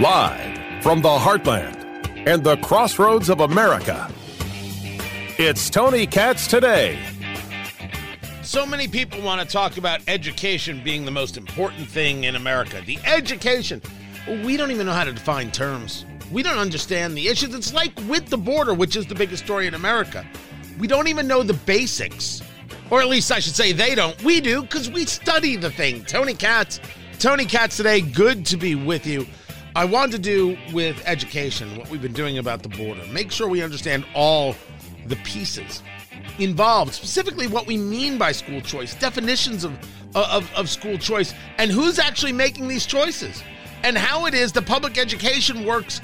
Live from the heartland and the crossroads of America, it's Tony Katz today. So many people want to talk about education being the most important thing in America. The education. We don't even know how to define terms. We don't understand the issues. It's like with the border, which is the biggest story in America. We don't even know the basics. Or at least I should say they don't. We do because we study the thing. Tony Katz. Tony Katz today. Good to be with you. I want to do with education what we've been doing about the border. Make sure we understand all the pieces involved, specifically what we mean by school choice, definitions of, uh, of, of school choice, and who's actually making these choices, and how it is the public education works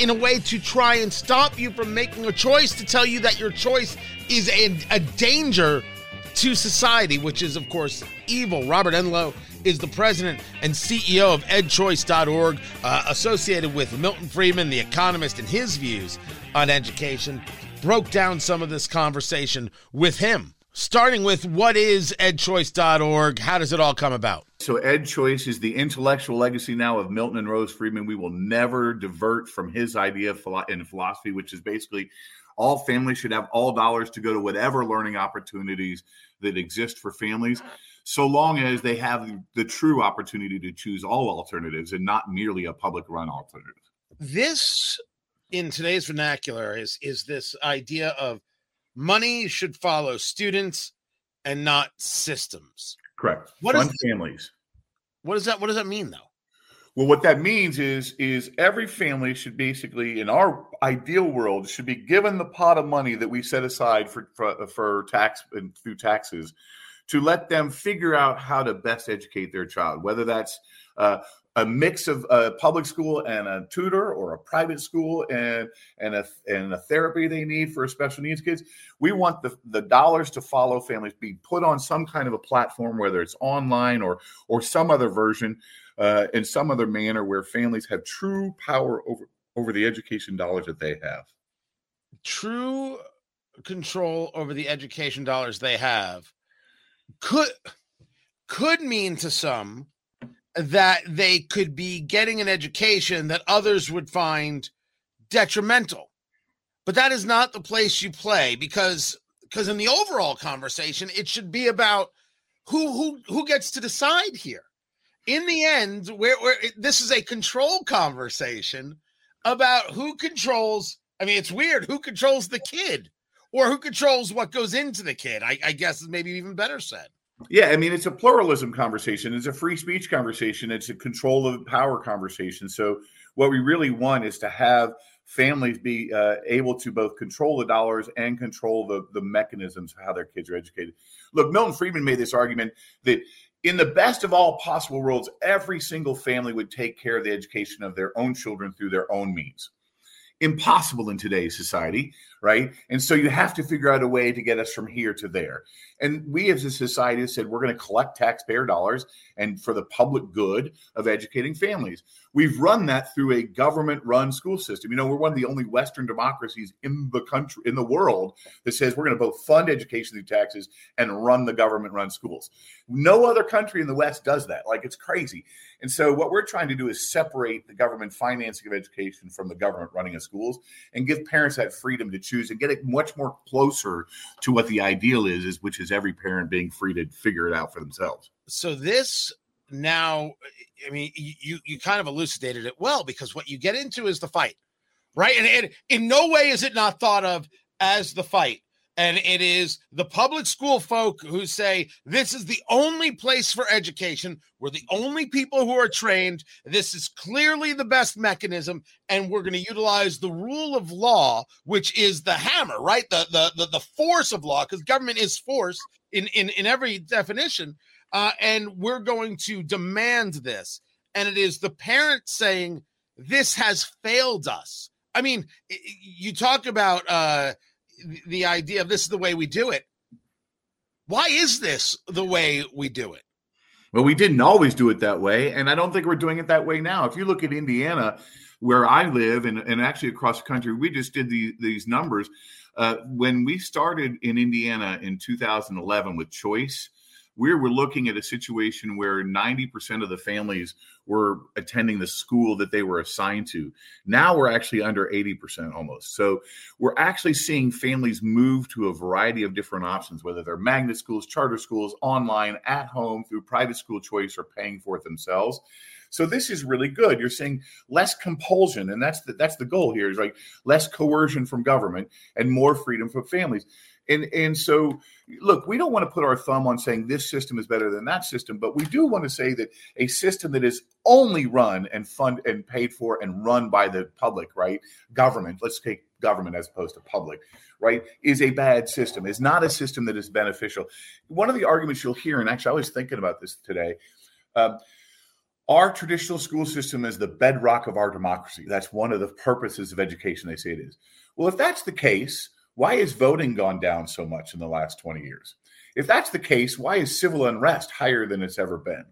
in a way to try and stop you from making a choice to tell you that your choice is a, a danger to society, which is, of course, evil. Robert Enlow is the president and CEO of edchoice.org, uh, associated with Milton Friedman, the economist, and his views on education. Broke down some of this conversation with him, starting with what is edchoice.org? How does it all come about? So, EdChoice is the intellectual legacy now of Milton and Rose Friedman. We will never divert from his idea in philosophy, which is basically all families should have all dollars to go to whatever learning opportunities that exist for families so long as they have the true opportunity to choose all alternatives and not merely a public run alternative. This in today's vernacular is is this idea of money should follow students and not systems. Correct. What Fund is, families. What does that what does that mean though? Well, what that means is is every family should basically, in our ideal world, should be given the pot of money that we set aside for for, for tax and through taxes to let them figure out how to best educate their child, whether that's uh, a mix of a public school and a tutor or a private school and and a and a therapy they need for a special needs kids. We want the, the dollars to follow families be put on some kind of a platform, whether it's online or or some other version, uh, in some other manner where families have true power over over the education dollars that they have. True control over the education dollars they have could could mean to some that they could be getting an education that others would find detrimental. But that is not the place you play because because in the overall conversation it should be about who who who gets to decide here. In the end, where, this is a control conversation about who controls. I mean, it's weird who controls the kid or who controls what goes into the kid. I, I guess is maybe even better said. Yeah, I mean, it's a pluralism conversation. It's a free speech conversation. It's a control of power conversation. So, what we really want is to have families be uh, able to both control the dollars and control the, the mechanisms of how their kids are educated. Look, Milton Friedman made this argument that in the best of all possible worlds, every single family would take care of the education of their own children through their own means. Impossible in today's society, right? And so you have to figure out a way to get us from here to there. And we as a society have said we're going to collect taxpayer dollars and for the public good of educating families. We've run that through a government run school system. You know, we're one of the only Western democracies in the country, in the world, that says we're going to both fund education through taxes and run the government run schools. No other country in the West does that. Like it's crazy. And so what we're trying to do is separate the government financing of education from the government running of schools and give parents that freedom to choose and get it much more closer to what the ideal is, is which is every parent being free to figure it out for themselves. So this now i mean you you kind of elucidated it well because what you get into is the fight right and, and in no way is it not thought of as the fight and it is the public school folk who say this is the only place for education we're the only people who are trained this is clearly the best mechanism and we're going to utilize the rule of law which is the hammer right the the the, the force of law because government is force in in in every definition uh, and we're going to demand this. And it is the parent saying, This has failed us. I mean, you talk about uh, the idea of this is the way we do it. Why is this the way we do it? Well, we didn't always do it that way. And I don't think we're doing it that way now. If you look at Indiana, where I live, and, and actually across the country, we just did the, these numbers. Uh, when we started in Indiana in 2011 with choice, we were looking at a situation where 90% of the families were attending the school that they were assigned to. Now we're actually under 80% almost. So we're actually seeing families move to a variety of different options, whether they're magnet schools, charter schools, online, at home, through private school choice, or paying for it themselves. So this is really good. You're saying less compulsion, and that's the, that's the goal here. Is like less coercion from government and more freedom for families. And and so look, we don't want to put our thumb on saying this system is better than that system, but we do want to say that a system that is only run and fund and paid for and run by the public, right? Government, let's take government as opposed to public, right? Is a bad system, is not a system that is beneficial. One of the arguments you'll hear, and actually I was thinking about this today. Um, our traditional school system is the bedrock of our democracy. That's one of the purposes of education, they say it is. Well, if that's the case, why has voting gone down so much in the last 20 years? If that's the case, why is civil unrest higher than it's ever been?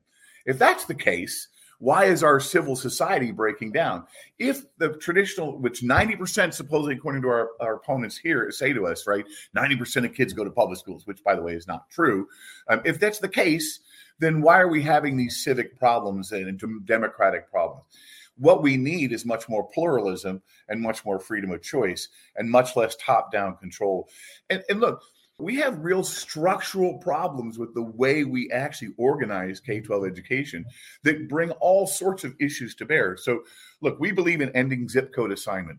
If that's the case, why is our civil society breaking down? If the traditional, which 90% supposedly, according to our, our opponents here, say to us, right, 90% of kids go to public schools, which by the way is not true. Um, if that's the case, then why are we having these civic problems and democratic problems? What we need is much more pluralism and much more freedom of choice and much less top down control. And, and look, we have real structural problems with the way we actually organize K 12 education that bring all sorts of issues to bear. So, look, we believe in ending zip code assignment.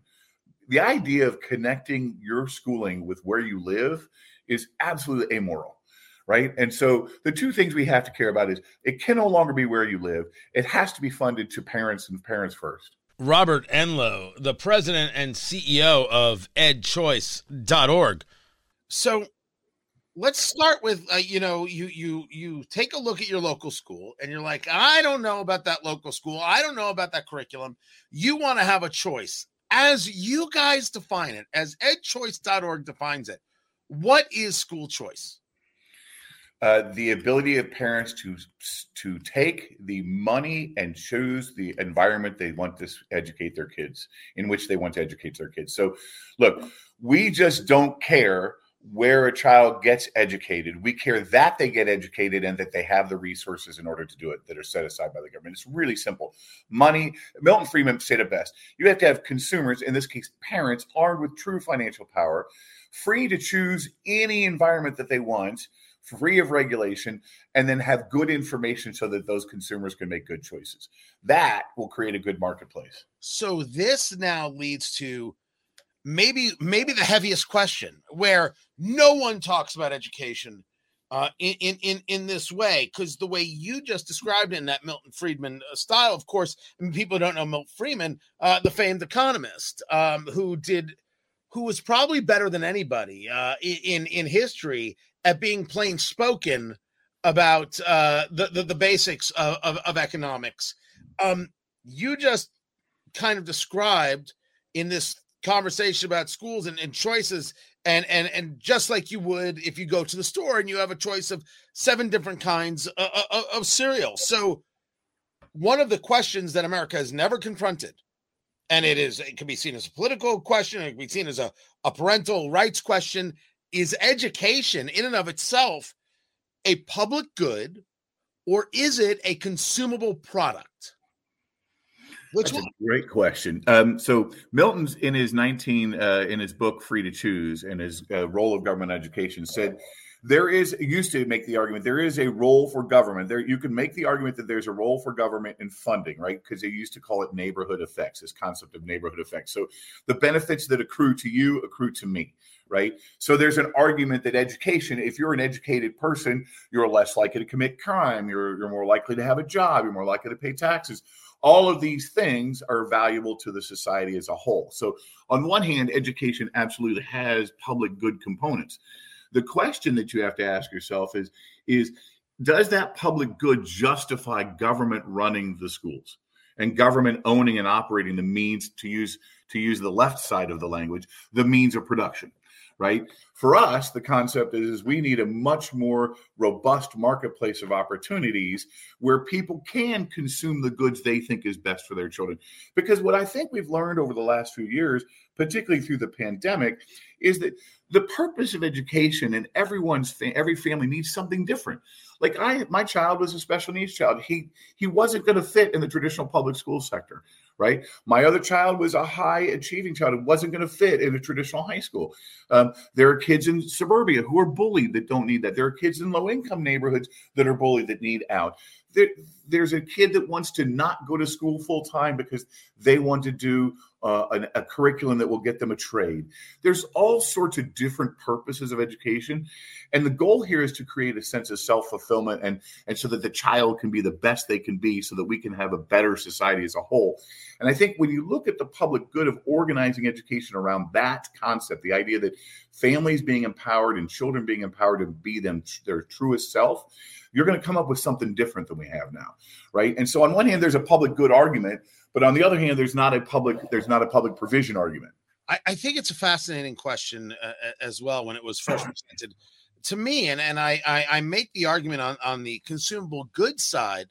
The idea of connecting your schooling with where you live is absolutely amoral right? And so the two things we have to care about is it can no longer be where you live. It has to be funded to parents and parents first. Robert Enlow, the president and CEO of edchoice.org. So let's start with uh, you know you you you take a look at your local school and you're like I don't know about that local school. I don't know about that curriculum. You want to have a choice. As you guys define it, as edchoice.org defines it, what is school choice? Uh, the ability of parents to to take the money and choose the environment they want to educate their kids in which they want to educate their kids. So look we just don't care where a child gets educated. We care that they get educated and that they have the resources in order to do it that are set aside by the government. It's really simple. Money milton friedman said it best you have to have consumers in this case parents armed with true financial power free to choose any environment that they want free of regulation, and then have good information so that those consumers can make good choices. That will create a good marketplace. So this now leads to maybe maybe the heaviest question where no one talks about education uh, in, in in this way because the way you just described it in that Milton Friedman uh, style, of course, people don't know Milton Friedman, uh, the famed economist um, who did who was probably better than anybody uh, in in history at being plain spoken about uh, the, the, the basics of, of, of economics. Um, you just kind of described in this conversation about schools and, and choices and and and just like you would if you go to the store and you have a choice of seven different kinds of, of, of cereal so one of the questions that america has never confronted and it is it can be seen as a political question it can be seen as a, a parental rights question is education in and of itself a public good or is it a consumable product? Which That's one? a great question. Um, so Milton's in his 19 uh, in his book Free to Choose and his uh, role of government education said there is used to make the argument there is a role for government there you can make the argument that there's a role for government in funding right because they used to call it neighborhood effects this concept of neighborhood effects so the benefits that accrue to you accrue to me right? So there's an argument that education, if you're an educated person, you're less likely to commit crime, you're, you're more likely to have a job, you're more likely to pay taxes. All of these things are valuable to the society as a whole. So, on one hand, education absolutely has public good components. The question that you have to ask yourself is, is does that public good justify government running the schools? and government owning and operating the means to use to use the left side of the language the means of production right? For us, the concept is, is we need a much more robust marketplace of opportunities where people can consume the goods they think is best for their children. Because what I think we've learned over the last few years, particularly through the pandemic, is that the purpose of education and everyone's fa- every family needs something different. Like I, my child was a special needs child. He he wasn't going to fit in the traditional public school sector, right? My other child was a high achieving child. It wasn't going to fit in a traditional high school. Um, there are kids in suburbia who are bullied that don't need that. There are kids in low income neighborhoods that are bullied that need out. There, there's a kid that wants to not go to school full time because they want to do uh, an, a curriculum that will get them a trade. There's all sorts of different purposes of education, and the goal here is to create a sense of self fulfillment and and so that the child can be the best they can be, so that we can have a better society as a whole. And I think when you look at the public good of organizing education around that concept, the idea that families being empowered and children being empowered to be them their truest self you're going to come up with something different than we have now right and so on one hand there's a public good argument but on the other hand, there's not a public there's not a public provision argument. I, I think it's a fascinating question uh, as well when it was first presented to me, and and I, I, I make the argument on on the consumable goods side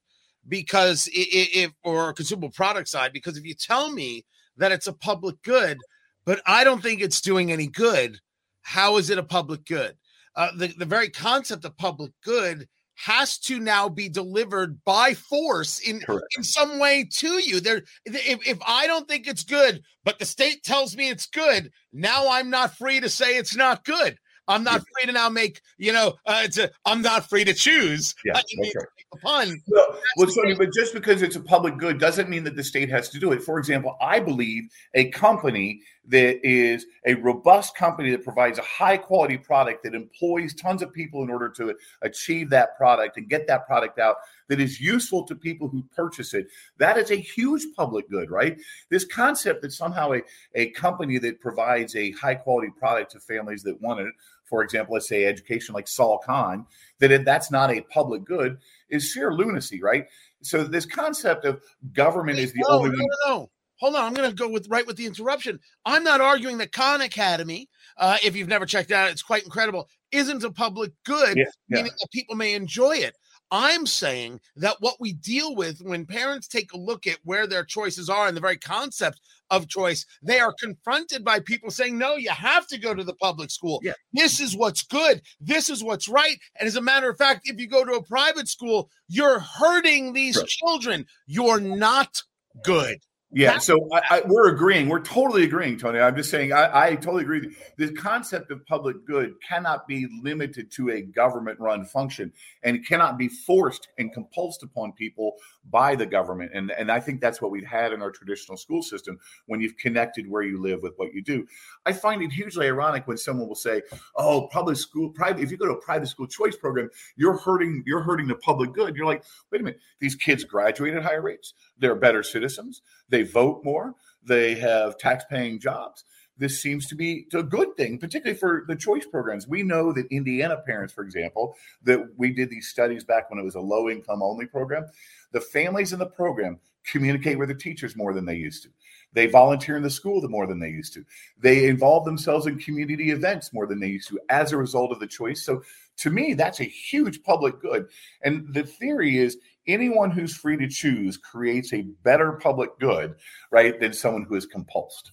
because if or consumable product side because if you tell me that it's a public good, but I don't think it's doing any good, how is it a public good? Uh, the the very concept of public good has to now be delivered by force in in some way to you. There, if, if I don't think it's good, but the state tells me it's good, now I'm not free to say it's not good. I'm not free to now make, you know, uh, it's a, I'm not free to choose. Yeah, that's right. Pun. Well, well sorry, but just because it's a public good doesn't mean that the state has to do it. For example, I believe a company that is a robust company that provides a high quality product that employs tons of people in order to achieve that product and get that product out that is useful to people who purchase it. That is a huge public good, right? This concept that somehow a, a company that provides a high quality product to families that want it for example, let's say education like Sal Khan, that it, that's not a public good is sheer lunacy, right? So this concept of government is the no, only no, no, no. Hold on, I'm going to go with right with the interruption. I'm not arguing that Khan Academy, uh, if you've never checked out, it's quite incredible, isn't a public good, yeah, yeah. meaning that people may enjoy it. I'm saying that what we deal with when parents take a look at where their choices are and the very concept of choice, they are confronted by people saying, No, you have to go to the public school. Yeah. This is what's good. This is what's right. And as a matter of fact, if you go to a private school, you're hurting these children. You're not good. Yeah, so I, I, we're agreeing. We're totally agreeing, Tony. I'm just saying I, I totally agree. The concept of public good cannot be limited to a government-run function, and it cannot be forced and compulsed upon people by the government. And and I think that's what we've had in our traditional school system when you've connected where you live with what you do. I find it hugely ironic when someone will say, "Oh, public school, private. If you go to a private school choice program, you're hurting. You're hurting the public good." You're like, wait a minute. These kids graduate at higher rates. They're better citizens. They vote more. They have tax-paying jobs this seems to be a good thing, particularly for the choice programs. We know that Indiana parents, for example, that we did these studies back when it was a low income only program. The families in the program communicate with the teachers more than they used to. They volunteer in the school the more than they used to. They involve themselves in community events more than they used to as a result of the choice. So to me, that's a huge public good. And the theory is anyone who's free to choose creates a better public good, right, than someone who is compulsed.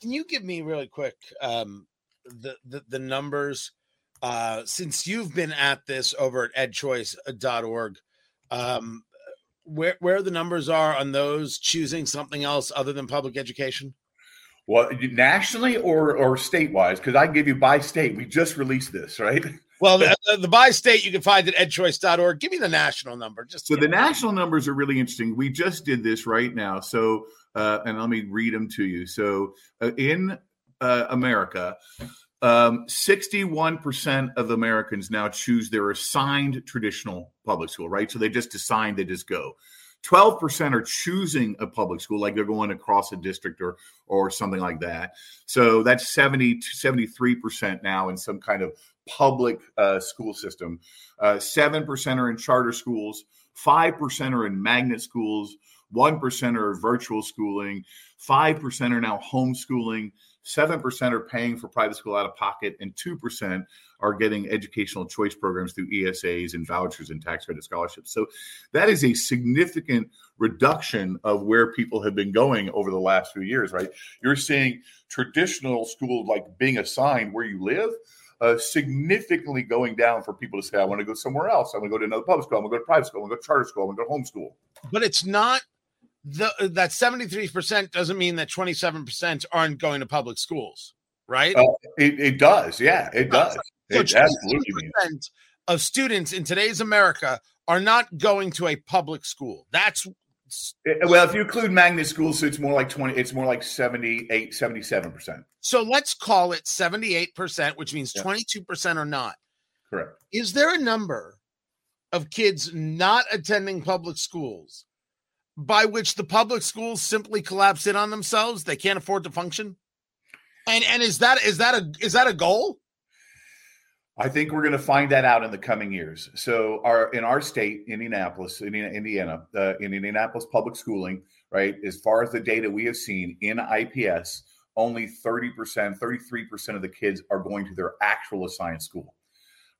Can you give me really quick um, the, the the numbers uh, since you've been at this over at edchoice.org? Um, where where the numbers are on those choosing something else other than public education? Well, nationally or or state wise? Because I give you by state. We just released this, right? Well, the, the by state you can find at edchoice.org. Give me the national number. Just so the national numbers are really interesting. We just did this right now. So, uh, and let me read them to you. So, uh, in uh, America, um, 61% of Americans now choose their assigned traditional public school, right? So they just assign, they just go. 12% are choosing a public school, like they're going across a district or or something like that. So that's 70 to 73% now in some kind of public uh, school system. Uh, 7% are in charter schools, 5% are in magnet schools, 1% are virtual schooling, 5% are now homeschooling, 7% are paying for private school out of pocket, and 2% are getting educational choice programs through ESAs and vouchers and tax credit scholarships. So that is a significant reduction of where people have been going over the last few years, right? You're seeing traditional schools like being assigned where you live uh, significantly going down for people to say, I want to go somewhere else. I want to go to another public school. I want to go to private school. I want to go to charter school. I want to go to homeschool. But it's not the that 73% doesn't mean that 27% aren't going to public schools, right? Uh, it, it, does. Yeah, it does. So it absolutely means. of students in today's America are not going to a public school. That's Uh, well, if you include magnet schools, it's more like 20, it's more like 78, 77%. So let's call it 78%, which means yeah. 22% are not. Correct. Is there a number of kids not attending public schools by which the public schools simply collapse in on themselves? They can't afford to function? And and is that is that a is that a goal? I think we're going to find that out in the coming years. So, our in our state, Indianapolis, Indiana, uh, in Indianapolis public schooling, right? As far as the data we have seen in IPS, only 30%, 33% of the kids are going to their actual assigned school,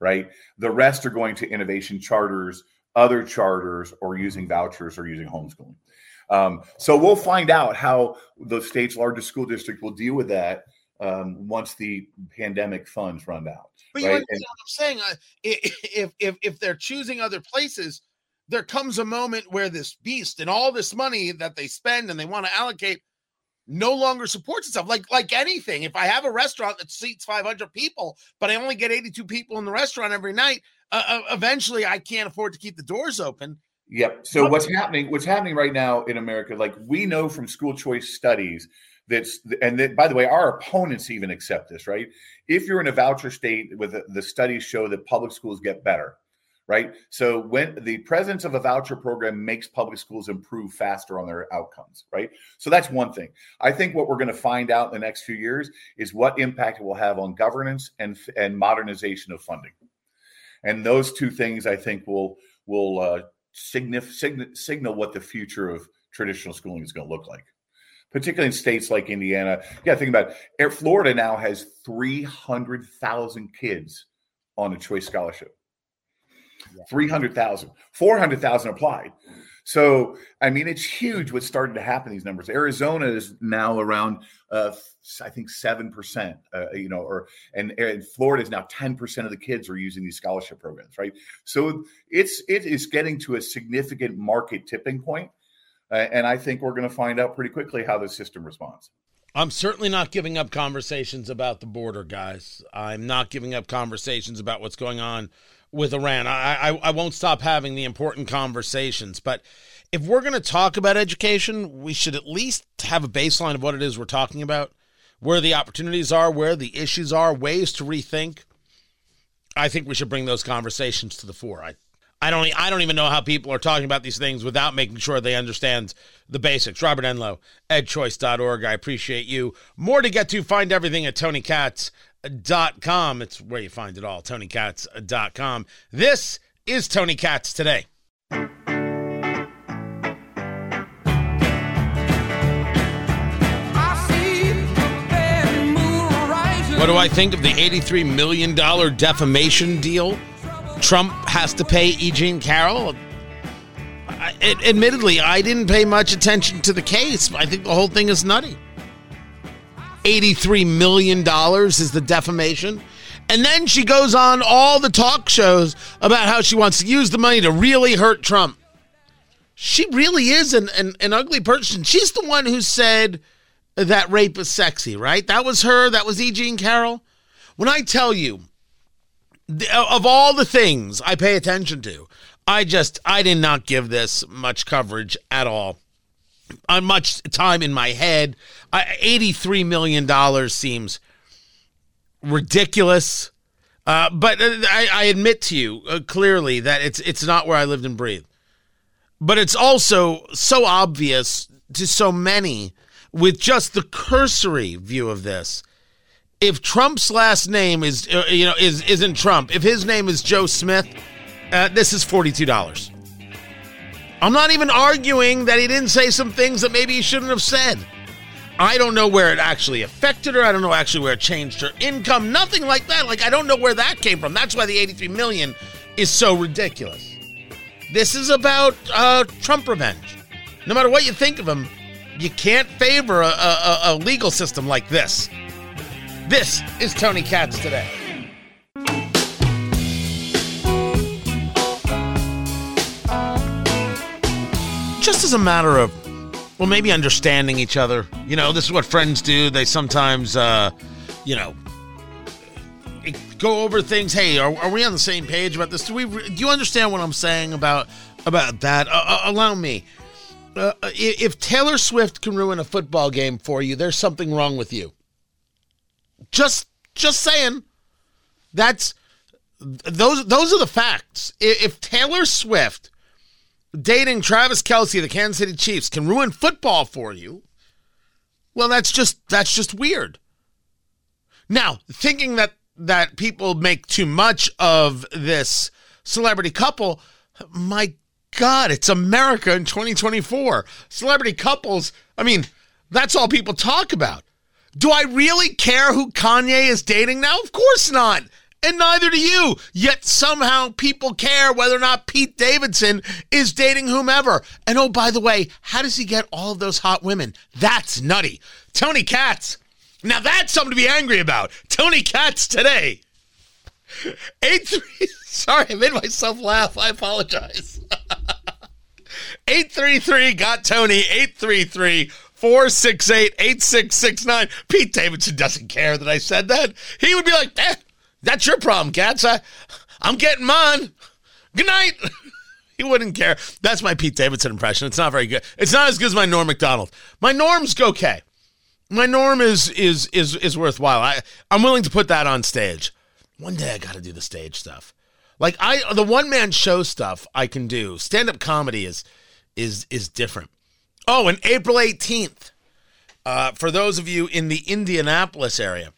right? The rest are going to innovation charters, other charters, or using vouchers or using homeschooling. Um, so we'll find out how the state's largest school district will deal with that um, once the pandemic funds run out. But you right? understand what I'm saying? Uh, if if if they're choosing other places, there comes a moment where this beast and all this money that they spend and they want to allocate no longer supports itself. Like like anything, if I have a restaurant that seats 500 people, but I only get 82 people in the restaurant every night, uh, uh, eventually I can't afford to keep the doors open. Yep. So what's happening? What's happening right now in America? Like we know from school choice studies that's and that by the way our opponents even accept this right? If you're in a voucher state with the, the studies show that public schools get better right? So when the presence of a voucher program makes public schools improve faster on their outcomes right? So that's one thing. I think what we're going to find out in the next few years is what impact it will have on governance and and modernization of funding. And those two things i think will will uh, signif- sign- signal what the future of traditional schooling is going to look like particularly in states like Indiana. Yeah, think about it. Florida now has 300,000 kids on a choice scholarship. Yeah. 300,000, 400,000 applied. So, I mean, it's huge what's starting to happen. These numbers. Arizona is now around, uh, I think, seven percent. Uh, you know, or and, and Florida is now ten percent of the kids are using these scholarship programs, right? So it's it is getting to a significant market tipping point, Uh, and I think we're going to find out pretty quickly how the system responds. I'm certainly not giving up conversations about the border, guys. I'm not giving up conversations about what's going on with Iran. I, I, I won't stop having the important conversations. But if we're going to talk about education, we should at least have a baseline of what it is we're talking about, where the opportunities are, where the issues are, ways to rethink. I think we should bring those conversations to the fore. I I don't I don't even know how people are talking about these things without making sure they understand the basics. Robert Enlow, edchoice.org. I appreciate you. More to get to. Find everything at TonyKatz.com. It's where you find it all. TonyKatz.com. This is Tony Katz today. What do I think of the $83 million defamation deal? Trump has to pay E. Jean Carroll. I, it, admittedly, I didn't pay much attention to the case. I think the whole thing is nutty. $83 million is the defamation. And then she goes on all the talk shows about how she wants to use the money to really hurt Trump. She really is an, an, an ugly person. She's the one who said that rape is sexy, right? That was her. That was E. Jean Carroll. When I tell you of all the things I pay attention to, I just I did not give this much coverage at all. On much time in my head, eighty-three million dollars seems ridiculous. Uh, but uh, I, I, admit to you uh, clearly that it's it's not where I lived and breathed. But it's also so obvious to so many with just the cursory view of this if Trump's last name is uh, you know is isn't Trump, if his name is Joe Smith, uh, this is forty two dollars. I'm not even arguing that he didn't say some things that maybe he shouldn't have said. I don't know where it actually affected her. I don't know actually where it changed her income. Nothing like that. Like I don't know where that came from. That's why the 83 million is so ridiculous. This is about uh, Trump revenge. No matter what you think of him, you can't favor a, a, a legal system like this. This is Tony Katz today. Just as a matter of, well, maybe understanding each other. You know, this is what friends do. They sometimes, uh, you know, go over things. Hey, are, are, we on the same page about this? Do we? Do you understand what I'm saying about about that? Uh, uh, allow me. Uh, uh if Taylor Swift can ruin a football game for you, there's something wrong with you. Just, just saying. That's those. Those are the facts. If Taylor Swift dating Travis Kelce, the Kansas City Chiefs, can ruin football for you, well, that's just that's just weird. Now, thinking that that people make too much of this celebrity couple, my God, it's America in 2024. Celebrity couples, I mean, that's all people talk about. Do I really care who Kanye is dating now? Of course not. And neither do you. Yet somehow people care whether or not Pete Davidson is dating whomever. And oh, by the way, how does he get all of those hot women? That's nutty. Tony Katz. Now that's something to be angry about. Tony Katz today. Eight three. Sorry, I made myself laugh. I apologize. 833 got Tony. 833 468 8669. Pete Davidson doesn't care that I said that. He would be like, eh, that's your problem, Katz. I, I'm getting mine. Good night. he wouldn't care. That's my Pete Davidson impression. It's not very good. It's not as good as my Norm Macdonald. My Norm's okay. My Norm is is is is worthwhile. I I'm willing to put that on stage. One day I got to do the stage stuff. Like I the one man show stuff I can do. Stand up comedy is is is different. Oh, and April 18th. Uh, for those of you in the Indianapolis area,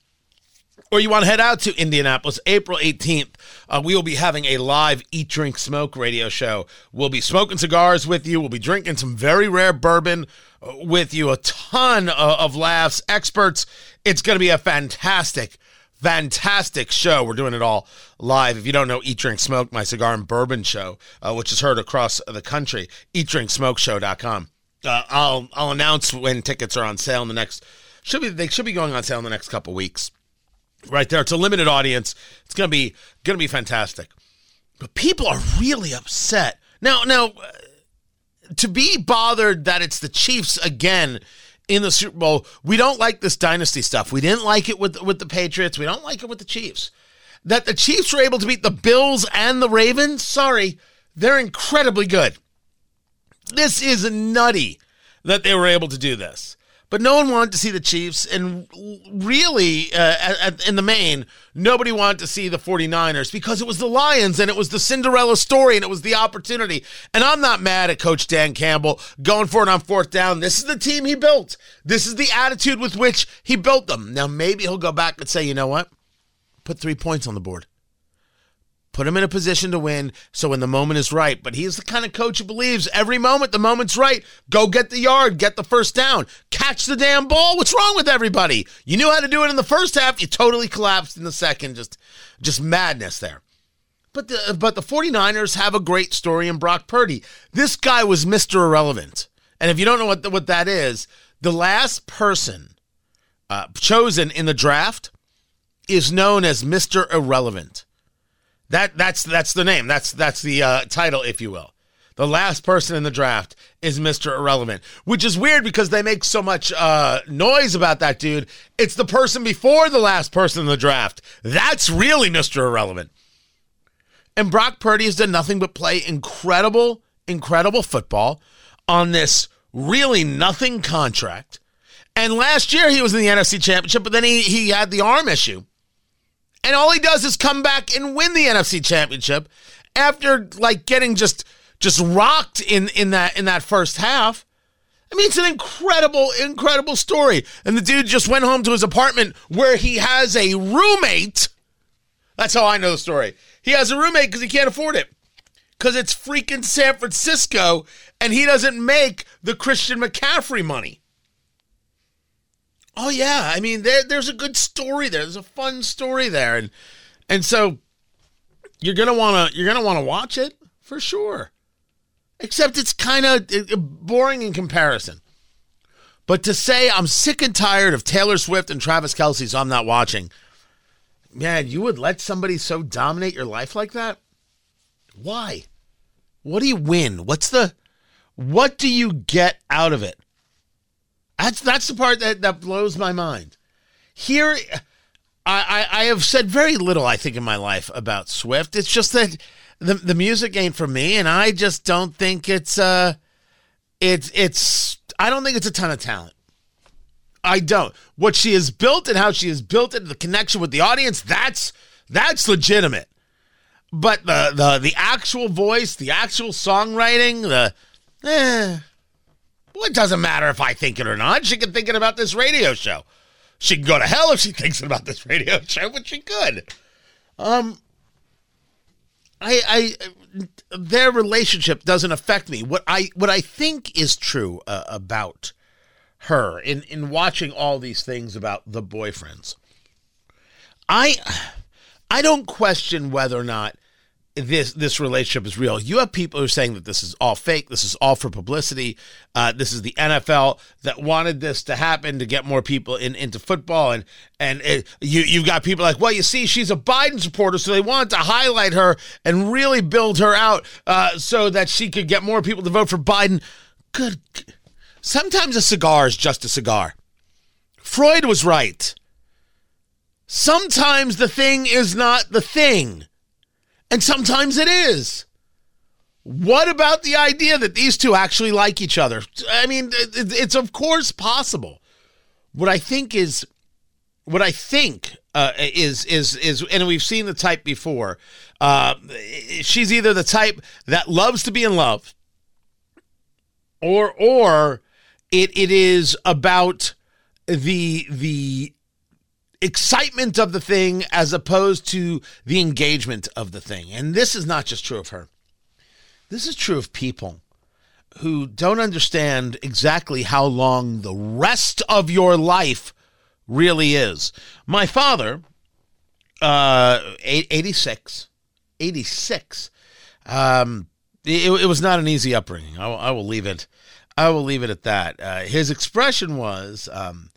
or you want to head out to Indianapolis, April 18th, uh, we will be having a live Eat, Drink, Smoke radio show. We'll be smoking cigars with you. We'll be drinking some very rare bourbon uh, with you, a ton of, of laughs, experts. It's going to be a fantastic, fantastic show. We're doing it all live. If you don't know Eat, Drink, Smoke, my cigar and bourbon show, uh, which is heard across the country, eatdrinksmokeshow.com. Uh, I'll I'll announce when tickets are on sale in the next should be they should be going on sale in the next couple weeks right there. It's a limited audience. It's gonna be gonna be fantastic. But people are really upset now. Now, uh, to be bothered that it's the Chiefs again in the Super Bowl, we don't like this dynasty stuff. We didn't like it with with the Patriots. We don't like it with the Chiefs. That the Chiefs were able to beat the Bills and the Ravens. Sorry, they're incredibly good. This is nutty that they were able to do this but no one wanted to see the Chiefs. And really, uh, in the main, nobody wanted to see the 49ers because it was the Lions and it was the Cinderella story and it was the opportunity. And I'm not mad at Coach Dan Campbell going for it on fourth down. This is the team he built, this is the attitude with which he built them. Now, maybe he'll go back and say, you know what? Put three points on the board put him in a position to win so when the moment is right. But he's the kind of coach who believes every moment the moment's right. Go get the yard, get the first down, catch the damn ball. What's wrong with everybody? You knew how to do it in the first half, you totally collapsed in the second. Just just madness there. But the but the 49ers have a great story in Brock Purdy. This guy was Mr. Irrelevant. And if you don't know what the, what that is, the last person uh, chosen in the draft is known as Mr. Irrelevant. That that's that's the name. That's that's the uh, title, if you will. The last person in the draft is Mr. Irrelevant, which is weird because they make so much uh, noise about that dude. It's the person before the last person in the draft. That's really Mr. Irrelevant. And Brock Purdy has done nothing but play incredible, incredible football on this really nothing contract. And last year he was in the NFC Championship, but then he, he had the arm issue. And all he does is come back and win the NFC championship after like getting just just rocked in in that in that first half. I mean, it's an incredible, incredible story. And the dude just went home to his apartment where he has a roommate. That's how I know the story. He has a roommate because he can't afford it. Because it's freaking San Francisco and he doesn't make the Christian McCaffrey money. Oh yeah, I mean there there's a good story there. There's a fun story there, and and so you're gonna wanna you're gonna wanna watch it for sure. Except it's kind of boring in comparison. But to say I'm sick and tired of Taylor Swift and Travis Kelce, so I'm not watching. Man, you would let somebody so dominate your life like that? Why? What do you win? What's the What do you get out of it? That's that's the part that, that blows my mind. Here I, I, I have said very little, I think, in my life about Swift. It's just that the the music ain't for me, and I just don't think it's uh it's it's I don't think it's a ton of talent. I don't. What she has built and how she has built it, the connection with the audience, that's that's legitimate. But the the the actual voice, the actual songwriting, the eh, well, it doesn't matter if I think it or not. She can think it about this radio show. She can go to hell if she thinks it about this radio show, but she could. Um, I, I, their relationship doesn't affect me. What I, what I think is true uh, about her in in watching all these things about the boyfriends. I, I don't question whether or not this this relationship is real. You have people who are saying that this is all fake. This is all for publicity. Uh, this is the NFL that wanted this to happen to get more people in, into football. And and it, you you've got people like, well, you see, she's a Biden supporter, so they wanted to highlight her and really build her out uh, so that she could get more people to vote for Biden. Good. Sometimes a cigar is just a cigar. Freud was right. Sometimes the thing is not the thing. And sometimes it is. What about the idea that these two actually like each other? I mean, it's of course possible. What I think is, what I think uh, is is is, and we've seen the type before. Uh, she's either the type that loves to be in love, or or it it is about the the excitement of the thing as opposed to the engagement of the thing. And this is not just true of her. This is true of people who don't understand exactly how long the rest of your life really is. My father, uh, 86, 86, um, it, it, was not an easy upbringing. I, I, will leave it. I will leave it at that. Uh, his expression was, um,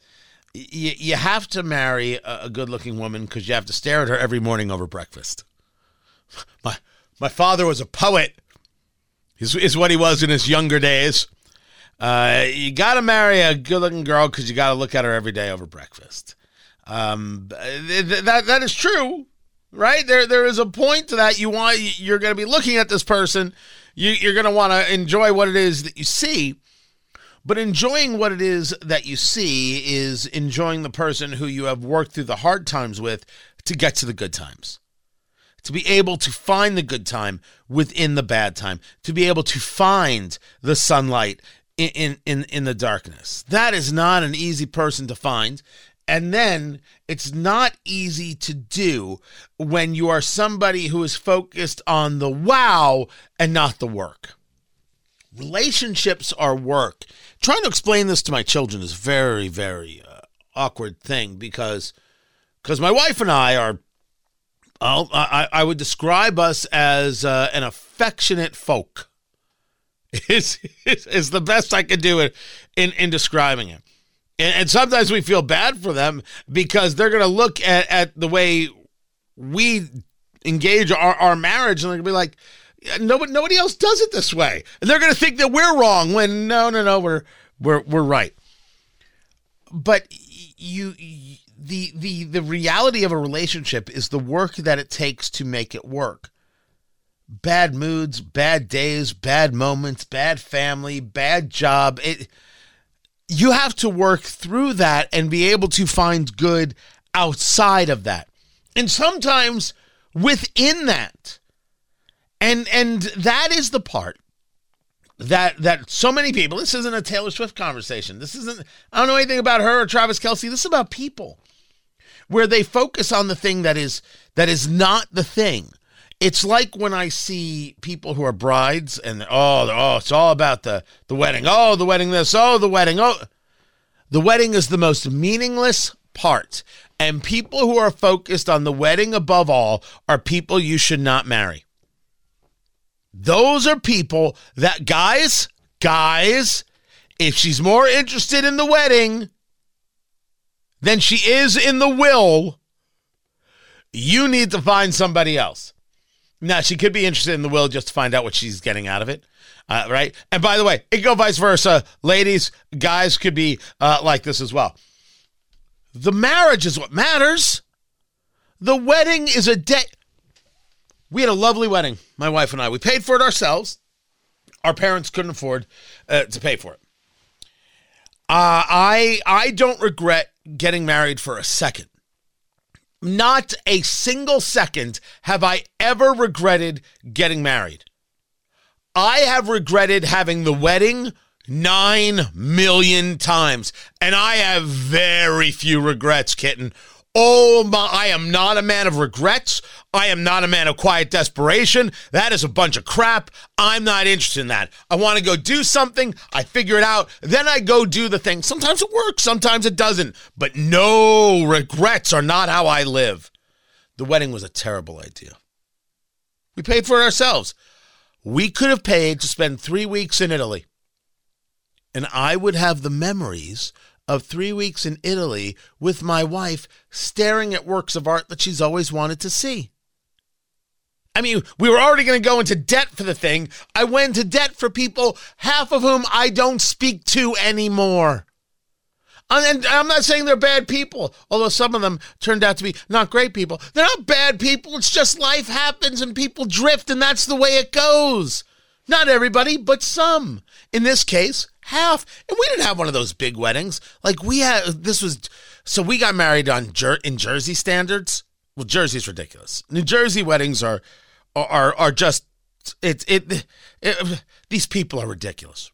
you, you have to marry a, good looking woman because you have to stare at her every morning over breakfast. My my father was a poet. Is, is what he was in his younger days. Uh, you got to marry a good looking girl because you got to look at her every day over breakfast. Um, th- that that is true, right? There there is a point to that. You want you're going to be looking at this person. You, you're going to want to enjoy what it is that you see. But enjoying what it is that you see is enjoying the person who you have worked through the hard times with to get to the good times. To be able to find the good time within the bad time, to be able to find the sunlight in, in, in, the darkness. That is not an easy person to find. And then it's not easy to do when you are somebody who is focused on the wow and not the work. Relationships are work. Trying to explain this to my children is very, very uh, awkward thing because because my wife and I are. I'll, I, I would describe us as uh, an affectionate folk. Is, is is the best I could do it in in describing it. And, and sometimes we feel bad for them because they're going to look at, at the way we engage our, our marriage and they're going to be like, nobody nobody else does it this way. And they're going to think that we're wrong when no no no we're we're we're right. But you, you the the the reality of a relationship is the work that it takes to make it work. Bad moods, bad days, bad moments, bad family, bad job. It you have to work through that and be able to find good outside of that. And sometimes within that and and that is the part that that so many people this isn't a taylor swift conversation. This isn't i don't know anything about her or travis Kelce. this is about people where they focus on the thing that is that is not the thing. It's like when i see people who are brides and oh oh it's all about the the wedding. Oh the wedding this. Oh the wedding. Oh. The wedding is the most meaningless part. And people who are focused on the wedding above all are people you should not marry those are people that, guys, guys, if she's more interested in the wedding than she is in the will, you need to find somebody else. Now, she could be interested in the will just to find out what she's getting out of it. Uh, right. And by the way, it go vice versa. Ladies, guys could be uh, like this as well. The marriage is what matters. The wedding is a day. We had a lovely wedding, my wife and I. We paid for it ourselves. Our parents couldn't afford uh, to pay for it. Uh, I I don't regret getting married for a second. Not a single second have I ever regretted getting married. I have regretted having the wedding nine million times, and I have very few regrets, kitten. Oh my, I am not a man of regrets. I am not a man of quiet desperation. That is a bunch of crap. I'm not interested in that. I want to go do something. I figure it out. Then I go do the thing. Sometimes it works, sometimes it doesn't. But no regrets are not how I live. The wedding was a terrible idea. We paid for it ourselves. We could have paid to spend three weeks in Italy. And I would have the memories of three weeks in Italy with my wife staring at works of art that she's always wanted to see. I mean, we were already going to go into debt for the thing. I went into debt for people, half of whom I don't speak to anymore. And I'm not saying they're bad people, although some of them turned out to be not great people. They're not bad people. It's just life happens and people drift, and that's the way it goes. Not everybody, but some. In this case, half. And we didn't have one of those big weddings. Like we had, this was, so we got married on Jer- in Jersey standards. Well, Jersey's ridiculous. New Jersey weddings are, are, are just, it, it, it, these people are ridiculous.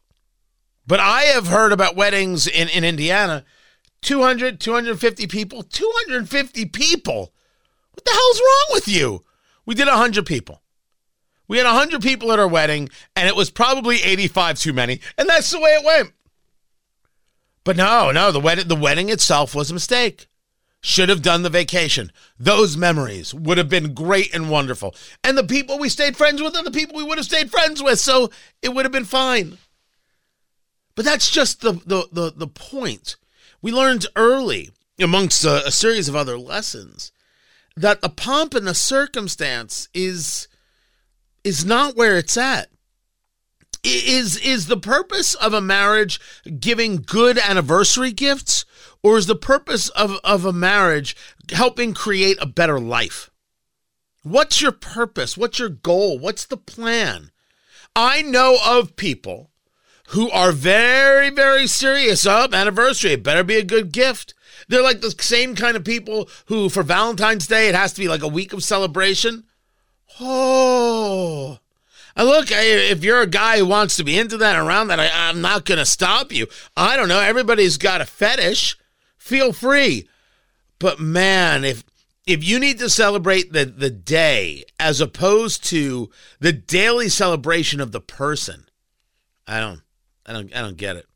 But I have heard about weddings in, in Indiana 200, 250 people, 250 people. What the hell's wrong with you? We did 100 people. We had 100 people at our wedding, and it was probably 85 too many, and that's the way it went. But no, no, the wedding, the wedding itself was a mistake. Should have done the vacation. Those memories would have been great and wonderful. And the people we stayed friends with are the people we would have stayed friends with, so it would have been fine. But that's just the the the, the point. We learned early, amongst a, a series of other lessons, that the pomp and the circumstance is is not where it's at. Is is the purpose of a marriage giving good anniversary gifts, or is the purpose of, of a marriage helping create a better life? What's your purpose? What's your goal? What's the plan? I know of people who are very, very serious. Oh, anniversary, it better be a good gift. They're like the same kind of people who, for Valentine's Day, it has to be like a week of celebration. Oh. And look, if you're a guy who wants to be into that, around that, I, am not going to stop you. I don't know. Everybody's got a fetish. Feel free. But man, if if you need to celebrate the, the day as opposed to the daily celebration of the person, I don't, I don't, I don't get it.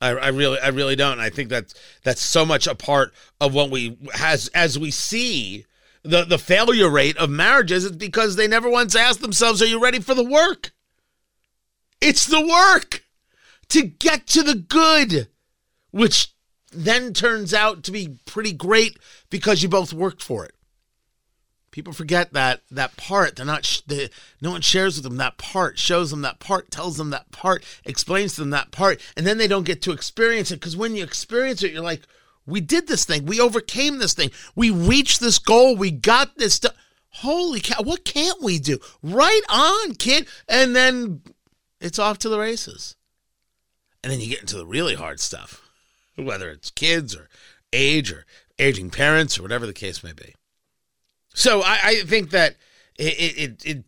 I, I really, I really don't. I think that's that's so much a part of what we has as we see the, the failure rate of marriages is because they never once asked themselves, Are you ready for the work? It's the work to get to the good, which then turns out to be pretty great because you both worked for it. People forget that that part. They're not. They, no one shares with them that part. Shows them that part. Tells them that part. Explains to them that part, and then they don't get to experience it because when you experience it, you're like, we did this thing. We overcame this thing. We reached this goal. We got this done. Holy cow, what can't we do? Right on, kid. And then it's off to the races. And then you get into the really hard stuff, whether it's kids or age or aging parents or whatever the case may be. So I, I think that it, it, it,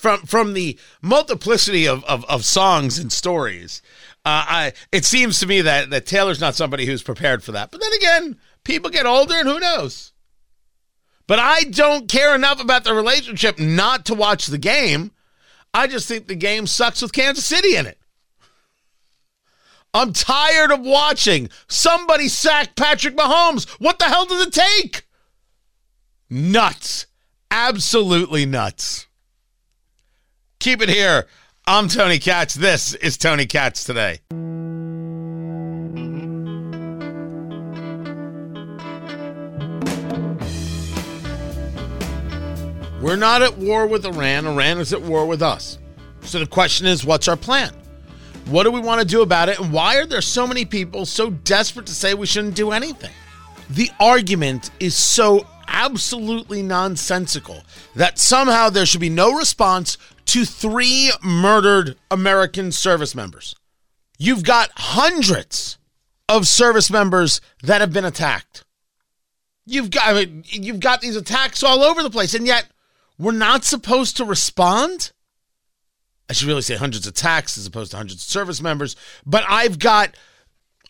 from from the multiplicity of, of, of songs and stories, uh, I, it seems to me that, that Taylor's not somebody who's prepared for that. But then again, people get older and who knows? But I don't care enough about the relationship not to watch the game. I just think the game sucks with Kansas City in it. I'm tired of watching somebody sack Patrick Mahomes. What the hell does it take? Nuts. Absolutely nuts. Keep it here I'm Tony Katz. This is Tony Katz today. We're not at war with Iran. Iran is at war with us. So the question is, what's our plan? What do we want to do about it? And why are there so many people so desperate to say we shouldn't do anything? The argument is so absolutely nonsensical that somehow there should be no response to three murdered American service members. You've got hundreds of service members that have been attacked. You've got I mean, you've got these attacks all over the place, and yet we're not supposed to respond. I should really say hundreds of attacks as opposed to hundreds of service members. But I've got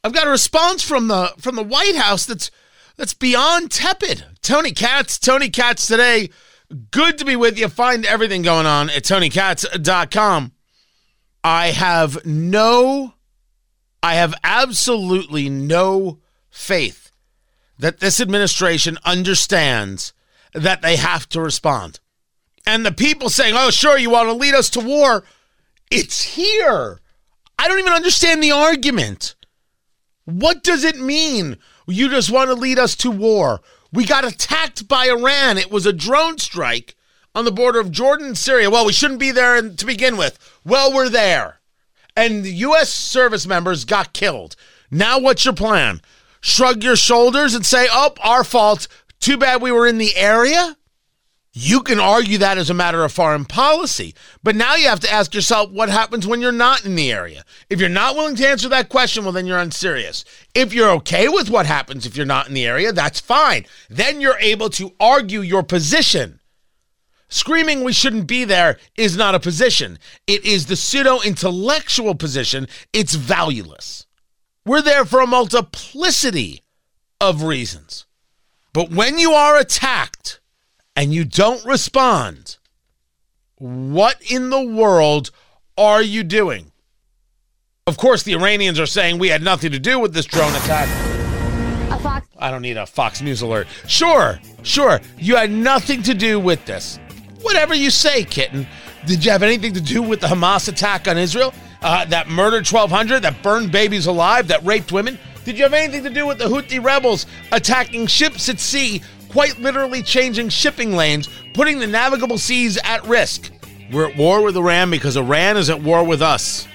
I've got a response from the from the White House that's that's beyond tepid. Tony Katz, Tony Katz today. Good to be with you. Find everything going on at tonykatz.com. I have no, I have absolutely no faith that this administration understands that they have to respond. And the people saying, oh, sure, you want to lead us to war, it's here. I don't even understand the argument. What does it mean? You just want to lead us to war. We got attacked by Iran. It was a drone strike on the border of Jordan and Syria. Well, we shouldn't be there to begin with. Well, we're there. And the U.S. service members got killed. Now, what's your plan? Shrug your shoulders and say, oh, our fault. Too bad we were in the area? You can argue that as a matter of foreign policy, but now you have to ask yourself what happens when you're not in the area. If you're not willing to answer that question, well, then you're unserious. If you're okay with what happens if you're not in the area, that's fine. Then you're able to argue your position. Screaming we shouldn't be there is not a position, it is the pseudo intellectual position. It's valueless. We're there for a multiplicity of reasons. But when you are attacked, and you don't respond, what in the world are you doing? Of course, the Iranians are saying we had nothing to do with this drone attack. I don't need a Fox News alert. Sure, sure, you had nothing to do with this. Whatever you say, kitten. Did you have anything to do with the Hamas attack on Israel? Uh, that murdered 1,200, that burned babies alive, that raped women? Did you have anything to do with the Houthi rebels attacking ships at sea quite literally changing shipping lanes, putting the navigable seas at risk. We're at war with Iran because Iran is at war with us.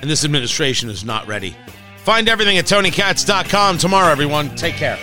And this administration is not ready. Find everything at TonyKatz.com tomorrow, everyone. Take care.